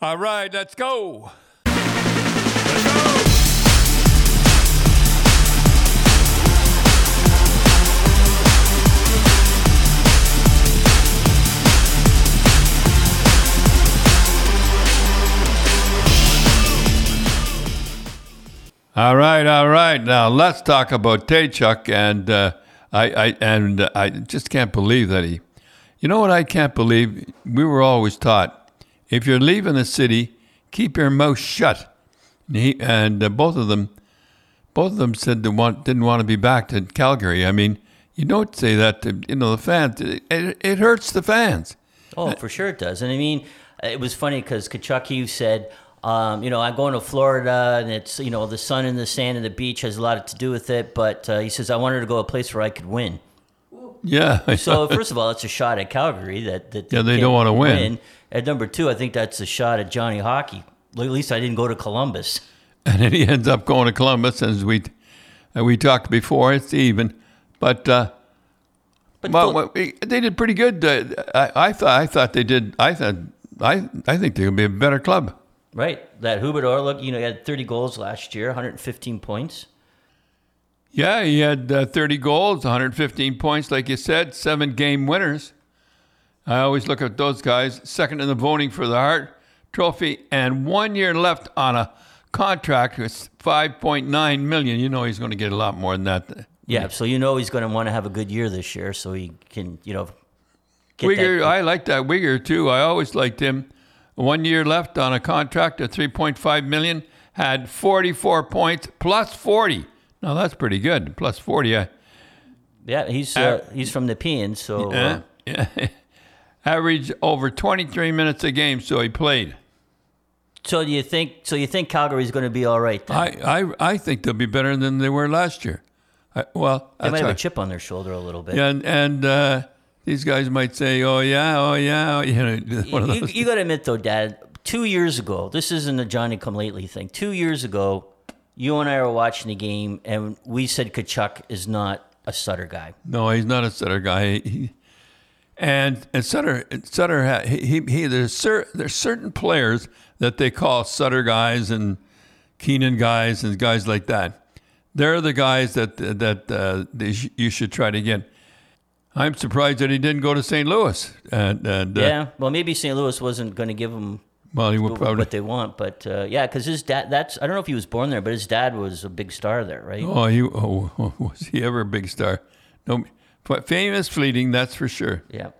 All right, let's go. All right, all right. Now let's talk about Tkachuk, and uh, I, I and I just can't believe that he. You know what I can't believe? We were always taught if you're leaving the city, keep your mouth shut. And, he, and uh, both of them, both of them said they want, didn't want to be back to Calgary. I mean, you don't say that to you know the fans. It, it, it hurts the fans. Oh, for sure it does. And I mean, it was funny because Tkachuk said, um, you know, I'm going to Florida and it's, you know, the sun and the sand and the beach has a lot to do with it. But uh, he says, I wanted to go a place where I could win. Yeah. So, first of all, it's a shot at Calgary that, that Yeah, they don't wanna win. At number two, I think that's a shot at Johnny Hockey. At least I didn't go to Columbus. and then he ends up going to Columbus, as we uh, we talked before. It's even, but uh, But well, well, they did pretty good. Uh, I, I thought I thought they did. I thought I I think they're gonna be a better club. right, that Hubert Orluk, you know, he had 30 goals last year, 115 points. Yeah, he had uh, 30 goals, 115 points, like you said, seven game winners. I always look at those guys, second in the voting for the Hart Trophy, and one year left on a contract with 5.9 million. You know he's going to get a lot more than that. Yeah, so you know he's going to want to have a good year this year so he can, you know, get Wigger, that. I like that Weegar too. I always liked him. One year left on a contract at 3.5 million, had 44 points plus 40. Now that's pretty good. Plus 40. I, yeah, he's uh, he's from the Peons, so uh, yeah. Averaged over 23 minutes a game, so he played. so do you think so you think Calgary's going to be all right then? I, I, I think they'll be better than they were last year. I, well, they might have a chip on their shoulder a little bit. Yeah, and, and uh, these guys might say, "Oh yeah, oh yeah," you know, you, you got to admit though, Dad. Two years ago, this isn't a Johnny Come Lately thing. Two years ago, you and I were watching the game, and we said Tkachuk is not a Sutter guy. No, he's not a Sutter guy. He, and and Sutter Sutter ha- he, he, he there's cer- there's certain players that they call Sutter guys and Keenan guys and guys like that. They're the guys that that uh, they sh- you should try to get. I'm surprised that he didn't go to St. Louis. And, and uh, Yeah, well, maybe St. Louis wasn't going to give him well, he would what probably. they want, but uh, yeah, because his dad. That's I don't know if he was born there, but his dad was a big star there, right? Oh, he oh, was he ever a big star? No, but famous fleeting, that's for sure. Yeah.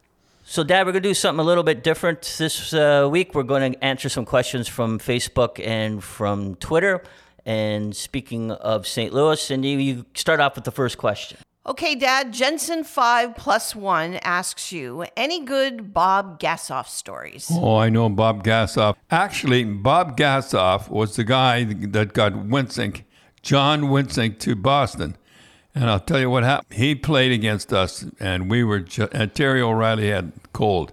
So, Dad, we're going to do something a little bit different this uh, week. We're going to answer some questions from Facebook and from Twitter. And speaking of St. Louis, Cindy, you start off with the first question. Okay, Dad, Jensen5 plus one asks you any good Bob Gassoff stories? Oh, I know Bob Gassoff. Actually, Bob Gassoff was the guy that got Wensink, John Wensink, to Boston. And I'll tell you what happened. He played against us, and we were, ju- and Terry O'Reilly had cold.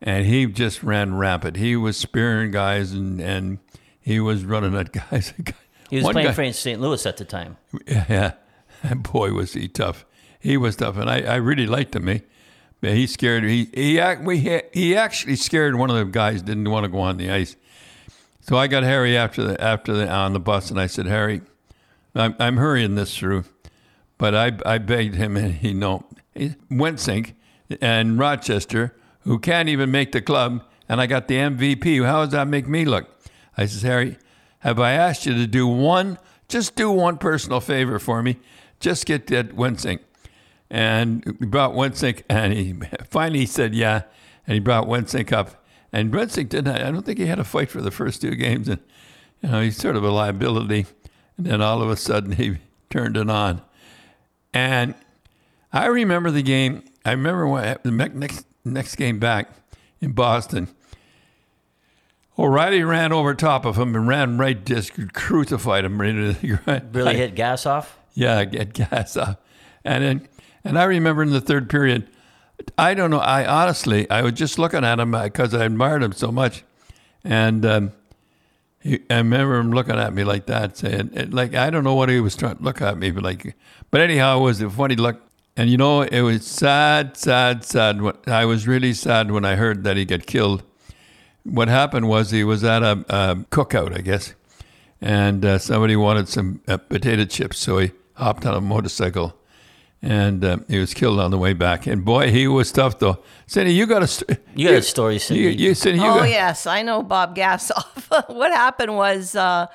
And he just ran rampant. He was spearing guys, and, and he was running at guys. He was One playing guy- for St. Louis at the time. yeah, and boy was he tough. He was tough, and I, I really liked him. He, he scared he he we he actually scared one of the guys. Didn't want to go on the ice. So I got Harry after the after the on the bus, and I said, Harry, I'm I'm hurrying this through, but I I begged him, and he no, Wensink and Rochester, who can't even make the club, and I got the MVP. How does that make me look? I says, Harry, have I asked you to do one, just do one personal favor for me? Just get that Wensink. And we brought Wensink, and he finally said, yeah. And he brought Wensink up. And Wensink didn't, I don't think he had a fight for the first two games. And, you know, he's sort of a liability. And then all of a sudden, he turned it on. And I remember the game. I remember when, the next, next game back in Boston. O'Reilly ran over top of him and ran right, just crucified him right into the ground. Really hit Gassoff? Yeah, get Gassoff. And then, and I remember in the third period, I don't know. I honestly, I was just looking at him because I admired him so much, and um, he, I remember him looking at me like that, saying, it- like I don't know what he was trying to look at me, but like, but anyhow, it was a funny look. And you know, it was sad, sad, sad. I was really sad when I heard that he got killed, what happened was he was at a, a cookout, I guess, and uh, somebody wanted some uh, potato chips, so he hopped on a motorcycle, and uh, he was killed on the way back. And boy, he was tough though. Cindy, you got a st- You got a story, Cindy. You, you, Cindy, you oh got, yes, I know Bob Gassoff. what happened was, uh,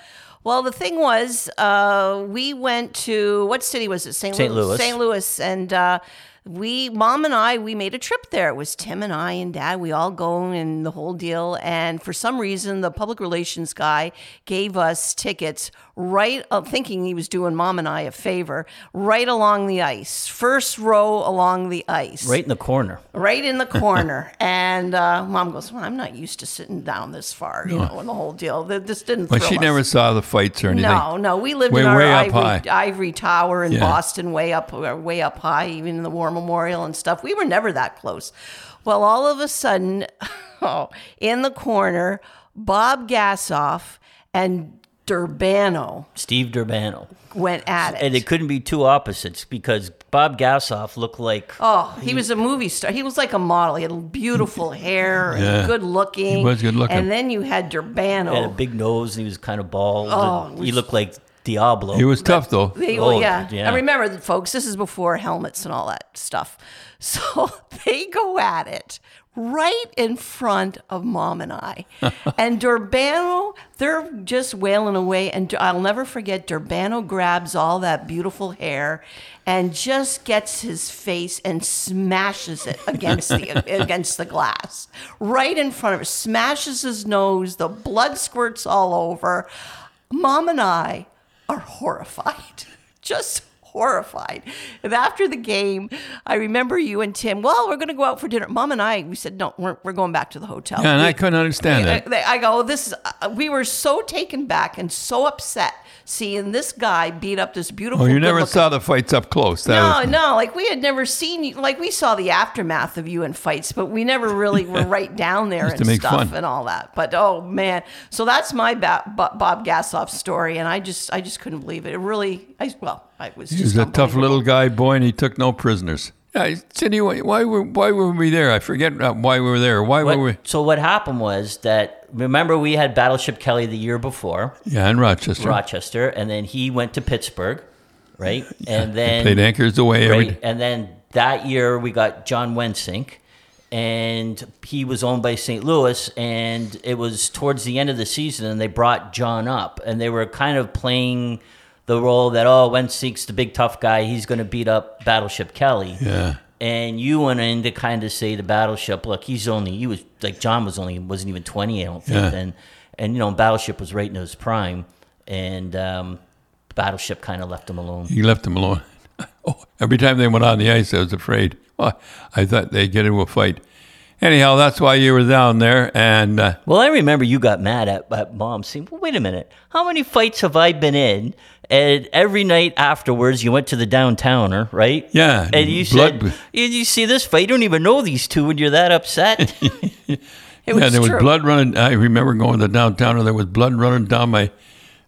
well, the thing was, uh, we went to what city was it? St. St. Louis. St. Louis, and uh, we, mom and I, we made a trip there. It was Tim and I and Dad. We all go and the whole deal. And for some reason, the public relations guy gave us tickets right, uh, thinking he was doing mom and I a favor, right along the ice, first row along the ice Right in the corner. right in the corner. and uh, mom goes, well, I'm not used to sitting down this far, you know, and the whole deal. Th- This didn't. But she us. never saw the fights or anything. No, no. We lived Way- in our ivory, ivory tower in Yeah. Boston, way up, uh, way up high, even in the War Memorial and stuff. We were never that close. Well, all of a sudden, oh, in the corner, Bob Gassoff and Durbano Steve Durbano. went at it. And it couldn't be two opposites because Bob Gassoff looked like Oh, he was a movie star. He was like a model. He had beautiful hair and Yeah. good looking. He was good looking. And then you had Durbano. had a big nose and he was kind of bald. Oh, and he was- looked like Diablo. He was tough though. They, Oh, yeah. yeah. And remember, folks, this is before helmets and all that stuff. So they go at it right in front of mom and I. and Durbano, they're just wailing away. And I'll never forget, Durbano grabs all that beautiful hair and just gets his face and smashes it against the against the glass right in front of it smashes his nose the blood squirts all over mom and i are horrified just horrified. And after the game i remember you and tim well we're going to go out for dinner. Mom and i we said no we're, we're going back to the hotel. Yeah, and We- I couldn't understand that. I, I go, this is, uh, we were so taken back and so upset seeing this guy beat up this beautiful. Oh, you never saw the fights up close. That No, was- no, like we had never seen you. Like we saw the aftermath of you in fights, but we never really were right down there and to make stuff fun. and all that. But oh man, so that's my ba- Bo- Bob Gassoff story, and I just, I just couldn't believe it. It really, I well, I was. He just was a tough little guy, boy, and he took no prisoners. Yeah, Cindy, why, why were why were we there? I forget uh, why we were there. Why What- were we? so what happened was that remember we had Battleship Kelly the year before, Yeah, in Rochester. Rochester, and then he went to Pittsburgh, right? And then Played anchors away every? And then that year we got John Wensink, and he was owned by St. Louis. And it was towards the end of the season, and they brought John up, and they were kind of playing the role that oh, Wensink's the big tough guy, he's going to beat up Battleship Kelly. Yeah. And you went in to kind of say the Battleship, look, he's only he was like John was only wasn't even twenty, I don't think. Yeah. And and you know Battleship was right in his prime, and um, Battleship kind of left him alone. He left him alone. Oh, every time they went on the ice, I was afraid. Well, I thought they'd get into a fight. Anyhow, that's why you were down there, and uh, Well, I remember you got mad at, at mom saying, well, wait a minute, how many fights have I been in? And every night afterwards, you went to the downtowner, right? Yeah, And you blood- said, you, you see this fight, you don't even know these two, and you're that upset. It yeah, was there was blood running. I remember going to the downtown, and there was blood running down my,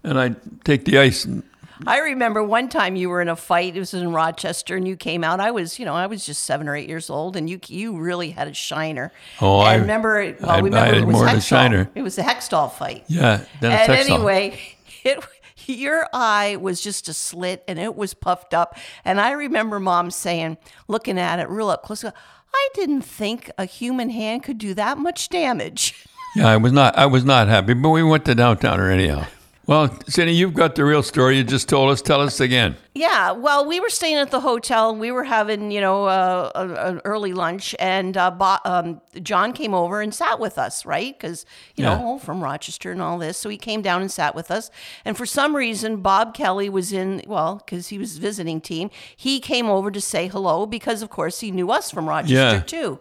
and I'd take the ice. And, I remember one time you were in a fight. It was in Rochester, and you came out. I was, you know, I was just seven or eight years old, and you you really had a shiner. Oh, and I- remember. it- Well, I- we I had it was more than a shiner. It was the Hextall fight. yeah, then it's and Hextall. anyway, it your eye was just a slit, and it was puffed up. And I remember mom saying, looking at it real up close, I didn't think a human hand could do that much damage. Yeah, I was not. I was not happy, but we went to downtowner anyhow. Well, Cindy, you've got the real story. You just told us. Tell us again. Yeah, well, we were staying at the hotel. and We were having, you know, uh, an early lunch, and uh, Bo- um, John came over and sat with us, right? Because you Yeah. know, from Rochester and all this, so he came down and sat with us. And for some reason, Bob Kelly was in. Well, because he was visiting team, he came over to say hello because, of course, he knew us from Rochester Yeah. too.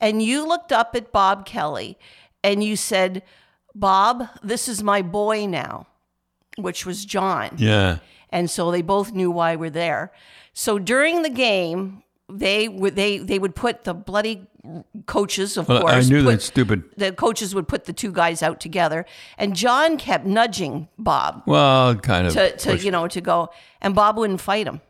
And you looked up at Bob Kelly, and you said, "Bob, this is my boy now," which was John Yeah, and so they both knew why we're there. So during the game, they would they they would put the bloody coaches, of well, course. I knew put- that stupid. The coaches would put the two guys out together, and John kept nudging Bob Well, kind of. to, to you know to go, and Bob wouldn't fight him.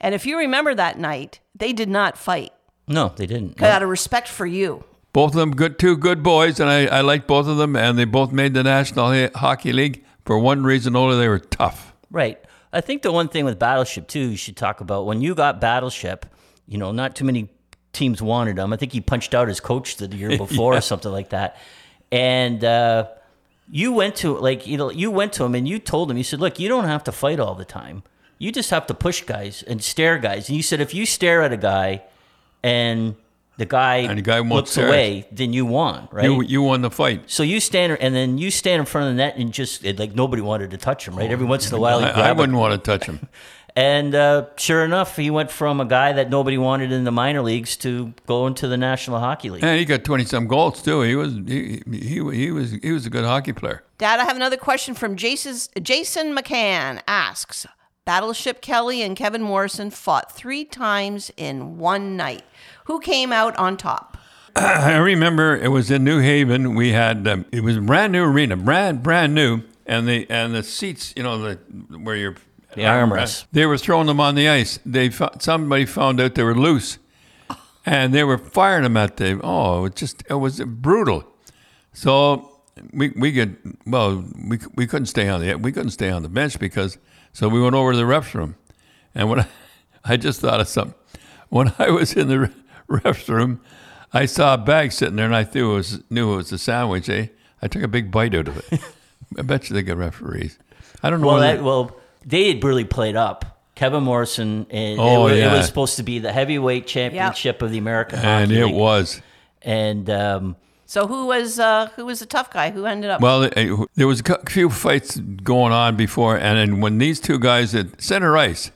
And if you remember that night, they did not fight no, they didn't. out of respect for you. both of them good, two good boys, and I, I like both of them, and they both made the National Hockey League for one reason only: they were tough. Right. I think the one thing with Battleship too, you should talk about when you got Battleship. You know, not too many teams wanted him. I think he punched out his coach the year before or something like that. And uh, you went to like you know you went to him and you told him you said, look, you don't have to fight all the time. You just have to push guys and stare guys. And you said if you stare at a guy and the guy, And the guy won't looks stare. away, then you won, right? You you won the fight. So you stand and then you stand in front of the net and just it, like nobody wanted to touch him, right? Every once in a while, I, I grab a wouldn't want to touch him. and uh, sure enough, he went from a guy that nobody wanted in the minor leagues to go into the National Hockey League. And he got twenty some goals too. He was he, he he was he was a good hockey player. Dad, I have another question from Jason's, Jason McCann asks Battleship Kelly and Kevin Morrison fought three times in one night. Who came out on top? I remember it was in New Haven. We had um, it was a brand new arena, brand brand new, and the and the seats, you know, the where you're The armrests. They were throwing them on the ice. They somebody found out they were loose, and they were firing them at the. Oh, it was just it was brutal. So we we could well we we couldn't stay on the we couldn't stay on the bench because so we went over to the refs room, and when I, I just thought of something when I was in the re- refs room, I saw a bag sitting there and I knew it was knew it was a sandwich. Eh? I took a big bite out of it. I bet you they get referees. I don't know. Well, whether- that, well, they had really played up. Kevin Morrison, and Oh, it, wa- it was supposed to be the heavyweight championship of the American and it League. was. And um, So who was uh, who was the tough guy? Who ended up? Well, it- there was a few fights going on before, and then when these two guys at center ice,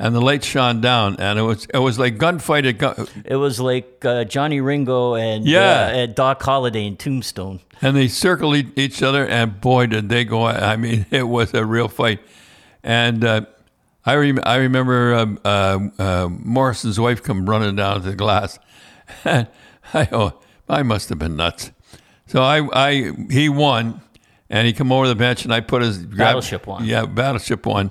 and the lights shone down, and it was it was like gunfight at gun, it was like uh, Johnny Ringo and, Yeah. uh, and Doc Holliday in Tombstone. and they circled each other, and boy, did they go! I mean, it was a real fight, and uh, I rem- I remember um, uh, uh, Morrison's wife come running down to the glass, and I oh, I must have been nuts. So I I he won, and he come over the bench, and I put his grabbed- Battleship won. Yeah, battleship won,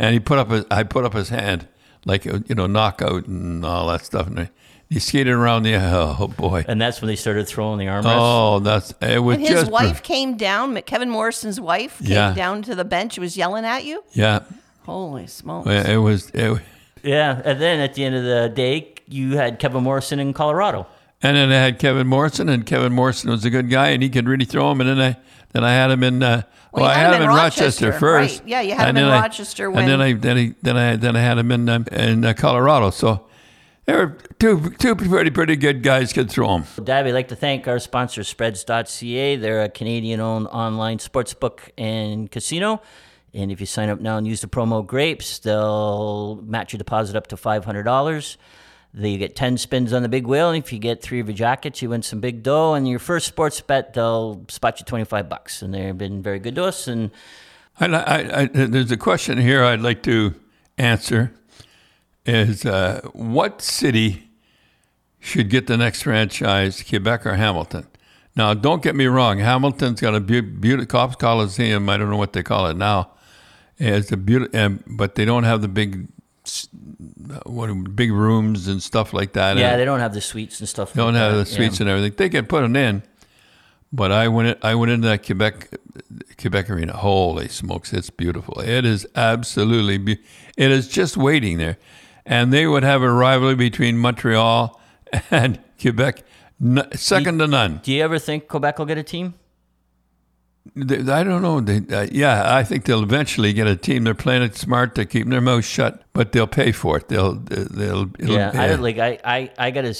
and he put up his I put up his hand like you know knockout and all that stuff, and he skated around the oh boy. And that's when they started throwing the armrests. Oh, that's it was and his just wife came down. Kevin Morrison's wife came Yeah. down to the bench. Was yelling at you. Yeah, Holy smokes! it was. It, Yeah, and then at the end of the day, you had Kevin Morrison in Colorado. and then I had Kevin Morrison, and Kevin Morrison was a good guy, and he could really throw him. And then I then I had him in. Uh, Well, well, I had had him him in in Rochester, Rochester, first. right. Yeah, you had And him in I- Rochester and then I then I then I then I had him in um, in uh, Colorado. So there were two two pretty pretty good guys could throw him. Dad, we'd like to thank our sponsor, Spreads.ca. They're a Canadian owned online sportsbook and casino. And if you sign up now and use the promo GRAPES, they'll match your deposit up to $500. They get 10 spins on the big wheel. And if you get three of your jackets, you win some big dough. And your first sports bet, they'll spot you 25 bucks. And they've been very good to us. And I, I, I, there's a question here I'd like to answer: Is uh, what city should get the next franchise, Quebec or Hamilton? Now, don't get me wrong. Hamilton's got a beautiful Copps Coliseum. I don't know what they call it now. It's a beautiful, but they don't have the big, what big rooms and stuff like that. yeah, And they don't have the suites and stuff. don't like have that. the suites Yeah. and everything. They can put them in, but I went. in- I went into that Quebec Quebec arena. Holy smokes, it's beautiful. It is absolutely. Be- it is just waiting there, and they would have a rivalry between Montreal and Quebec, second to none. Do you ever think Quebec will get a team? I don't know. They, uh, yeah, I think they'll eventually get a team. They're playing it smart. They're keeping their mouth shut, but they'll pay for it. They'll. They'll. it'll- Yeah, I don't like. I, I, I got to.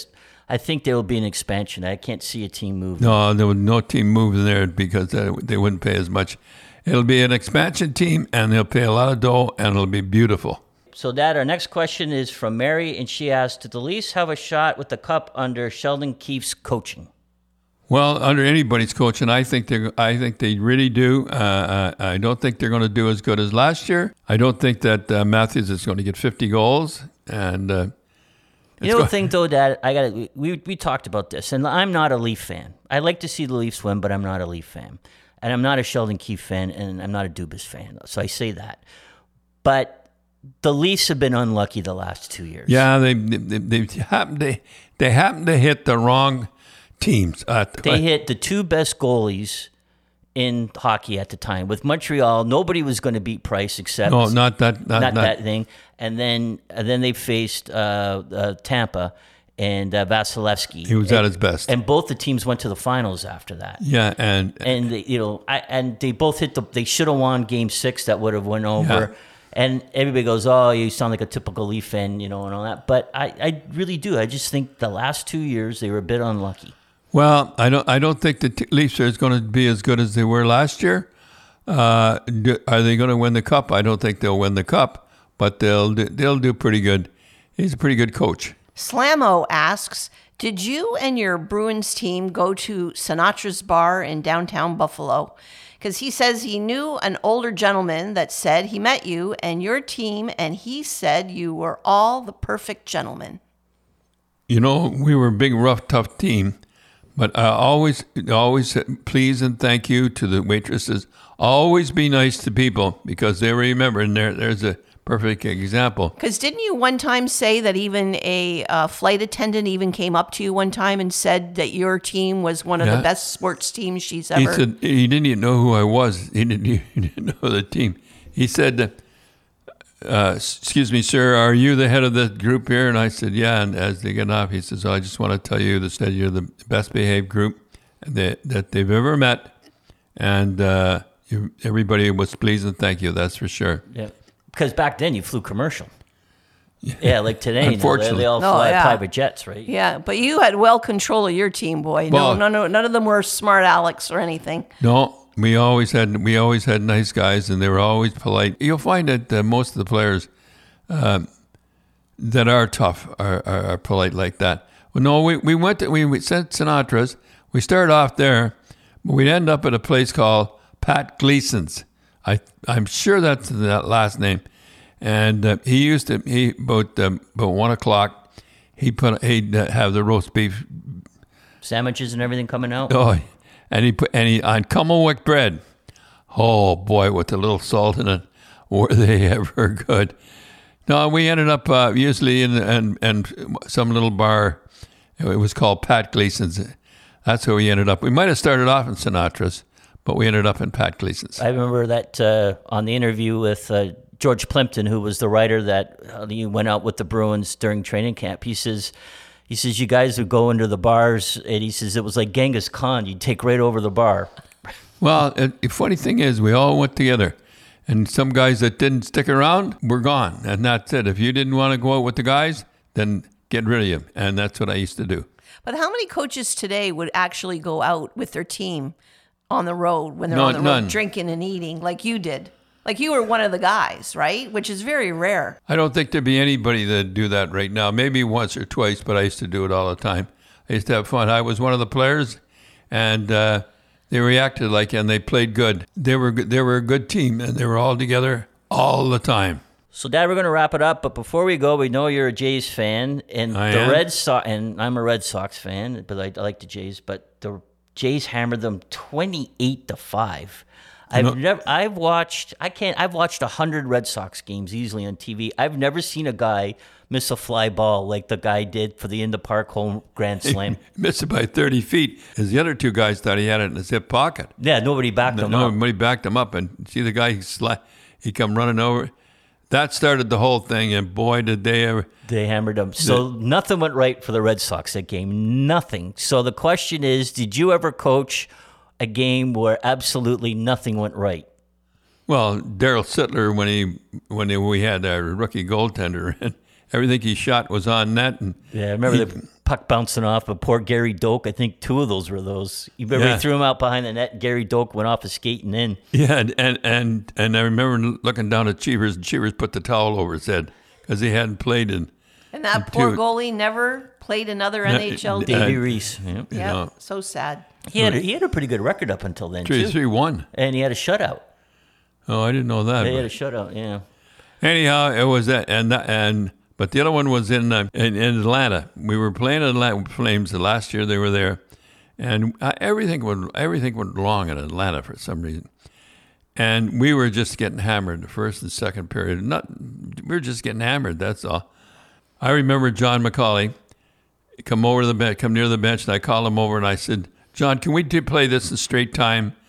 I think there will be an expansion. I can't see a team move. No, there would no team move in there because they, they wouldn't pay as much. It'll be an expansion team, and they'll pay a lot of dough, and it'll be beautiful. So, Dad, our next question is from Mary, and she asked, "Did the Leafs have a shot with the cup under Sheldon Keefe's coaching?" Well, under anybody's coaching, I think they I think they really do. Uh, I I don't think they're going to do as good as last year. I don't think that uh, Matthews is going to get 50 goals, and uh, You know the thing, though, Dad, I got we we talked about this, and I'm not a Leaf fan. I like to see the Leafs win, but I'm not a Leaf fan, and I'm not a Sheldon Keefe fan, and I'm not a Dubas fan. So I say that, but the Leafs have been unlucky the last two years. yeah, they they, they happen they they happen to hit the wrong teams. At the, They hit the two best goalies in hockey at the time. With Montreal, nobody was going to beat Price except no, not that. Not, not, not- that thing. And then and then they faced uh, uh, Tampa and uh, Vasilevskiy. He was and, at his best. And both the teams went to the finals after that. yeah, and And they, you know, I, and they both hit the. They should have won Game Six. That would have went over. Yeah. And everybody goes, "Oh, you sound like a typical Leaf fan," you know, and all that. But I, I really do. I just think the last two years they were a bit unlucky. Well, I don't. I don't think the Leafs are going to be as good as they were last year. Uh, do, are they going to win the cup? I don't think they'll win the cup, but they'll do, they'll do pretty good. He's a pretty good coach. Slamo asks, did you and your Bruins team go to Sinatra's bar in downtown Buffalo? Because he says he knew an older gentleman that said he met you and your team, and he said you were all the perfect gentlemen. You know, we were a big, rough, tough team, but I always, always please and thank you to the waitresses. Always be nice to people because they remember, and there, there's a perfect example. Because didn't you one time say that even a uh, flight attendant even came up to you one time and said that your team was one of Yeah. the best sports teams she's ever? He said he didn't even know who I was. He didn't, he didn't know the team. He said, uh, "Excuse me, sir, are you the head of the group here?" And I said, "Yeah." And as they get off, he says, oh, "I just want to tell you that you're the best behaved group that that they've ever met, and uh, you, everybody was pleased and thank you. That's for sure." Yeah, because back then you flew commercial. Yeah, like today, you know, they, Unfortunately. they all Oh, fly yeah. private jets, right? yeah, but you had well control of your team, boy. No, Well- none, of, none of them were smart Alex or anything. No, we always had we always had nice guys, and they were always polite. You'll find that uh, most of the players um, that are tough are, are, are polite like that. Well, no, we, we went to, we, we sent Sinatra's. We started off there, but we'd end up at a place called Pat Gleason's. I I'm sure that's that last name, and uh, he used to he about um, about one o'clock. He put he'd uh, have the roast beef Sandwiches and everything coming out. Oh, and he put he on kummelweck bread. Oh boy, with a little salt in it, were they ever good? No, we ended up uh, usually in and and some little bar. It was called Pat Gleason's. That's where we ended up. We might have started off in Sinatra's, but we ended up in Pat Gleason's. I remember that uh, on the interview with uh, George Plimpton, who was the writer that uh, went out with the Bruins during training camp. He says, he says you guys would go into the bars, and he says it was like Genghis Khan. You'd take right over the bar. Well, uh, the funny thing is, we all went together, and some guys that didn't stick around were gone, and that's it. If you didn't want to go out with the guys, then get rid of you, and that's what I used to do. But how many coaches today would actually go out with their team on the road when they're None- on the road none. drinking and eating like you did? Like you were one of the guys, right? Which is very rare. I don't think there'd be anybody that'd do that right now. Maybe once or twice, but I used to do it all the time. I used to have fun. I was one of the players, and uh, they reacted like, and they played good. They were good- they were a good team, and they were all together all the time. So, Dad, we're going to wrap it up. But before we go, we know you're a Jays fan, and I the am. Red Sox, and I'm a Red Sox fan, but I, I like the Jays. But the Jays hammered them 28 to five. I've never, I've watched, I can't, I've watched hundred Red Sox games easily on TV. I've never seen a guy miss a fly ball like the guy did for the in the park home grand slam. Missed it by 30 feet, as the other two guys thought he had it in his hip pocket. yeah, nobody backed him up. Nobody backed him up, and see the guy he, sla- he come running over. That started the whole thing, and boy, did they ever. They hammered them. So nothing went right for the Red Sox that game. Nothing. So the question is, did you ever coach a game where absolutely nothing went right? Well, Darryl Sittler, when he when he, we had our rookie goaltender, and everything he shot was on net, and Yeah, I remember the puck bouncing off, but poor Gary Doak. I think two of those were those. You remember Yeah. he threw him out behind the net. Gary Doak went off his skating in. yeah, and and and, and I remember looking down at Cheevers, and Cheevers put the towel over his head because he hadn't played in. And that poor Dude. goalie never played another No, NHL uh, game. Davey Reece. Yeah. Yeah, know. so sad. He had a, he had a pretty good record up until then Three too, three one. and he had a shutout. Oh, I didn't know that. They but- had a shutout. Yeah. Anyhow, it was that, and that, and but the other one was in, uh, in in Atlanta. We were playing Atlanta Flames the last year they were there, and uh, everything went everything went wrong in Atlanta for some reason, and we were just getting hammered the first and second period. Not we were just getting hammered. That's all. I remember John McCauley. come over to the bench, come near the bench, and I called him over and I said, John, can we play this in straight time?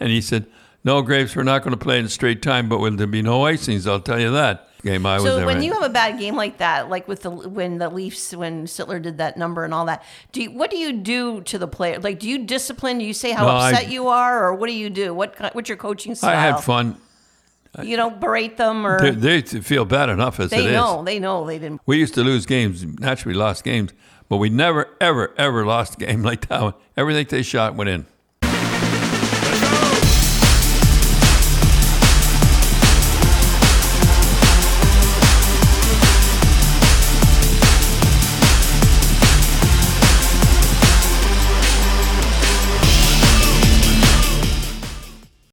And he said, No, Grapes, we're not going to play in straight time, but will there be no icings? I'll tell you that. Game I was So when you have a bad game like that, like with the when the Leafs when Sittler did that number and all that, do you, what do you do to the player? Like, do you discipline? Do you say how No, I- upset you are, or what do you do? What what's your coaching style? I had fun. You don't berate them, or They, they feel bad enough as they it is. know they know they didn't. We used to lose games, naturally lost games, but we never, ever, ever lost a game like that one. Everything they shot went in.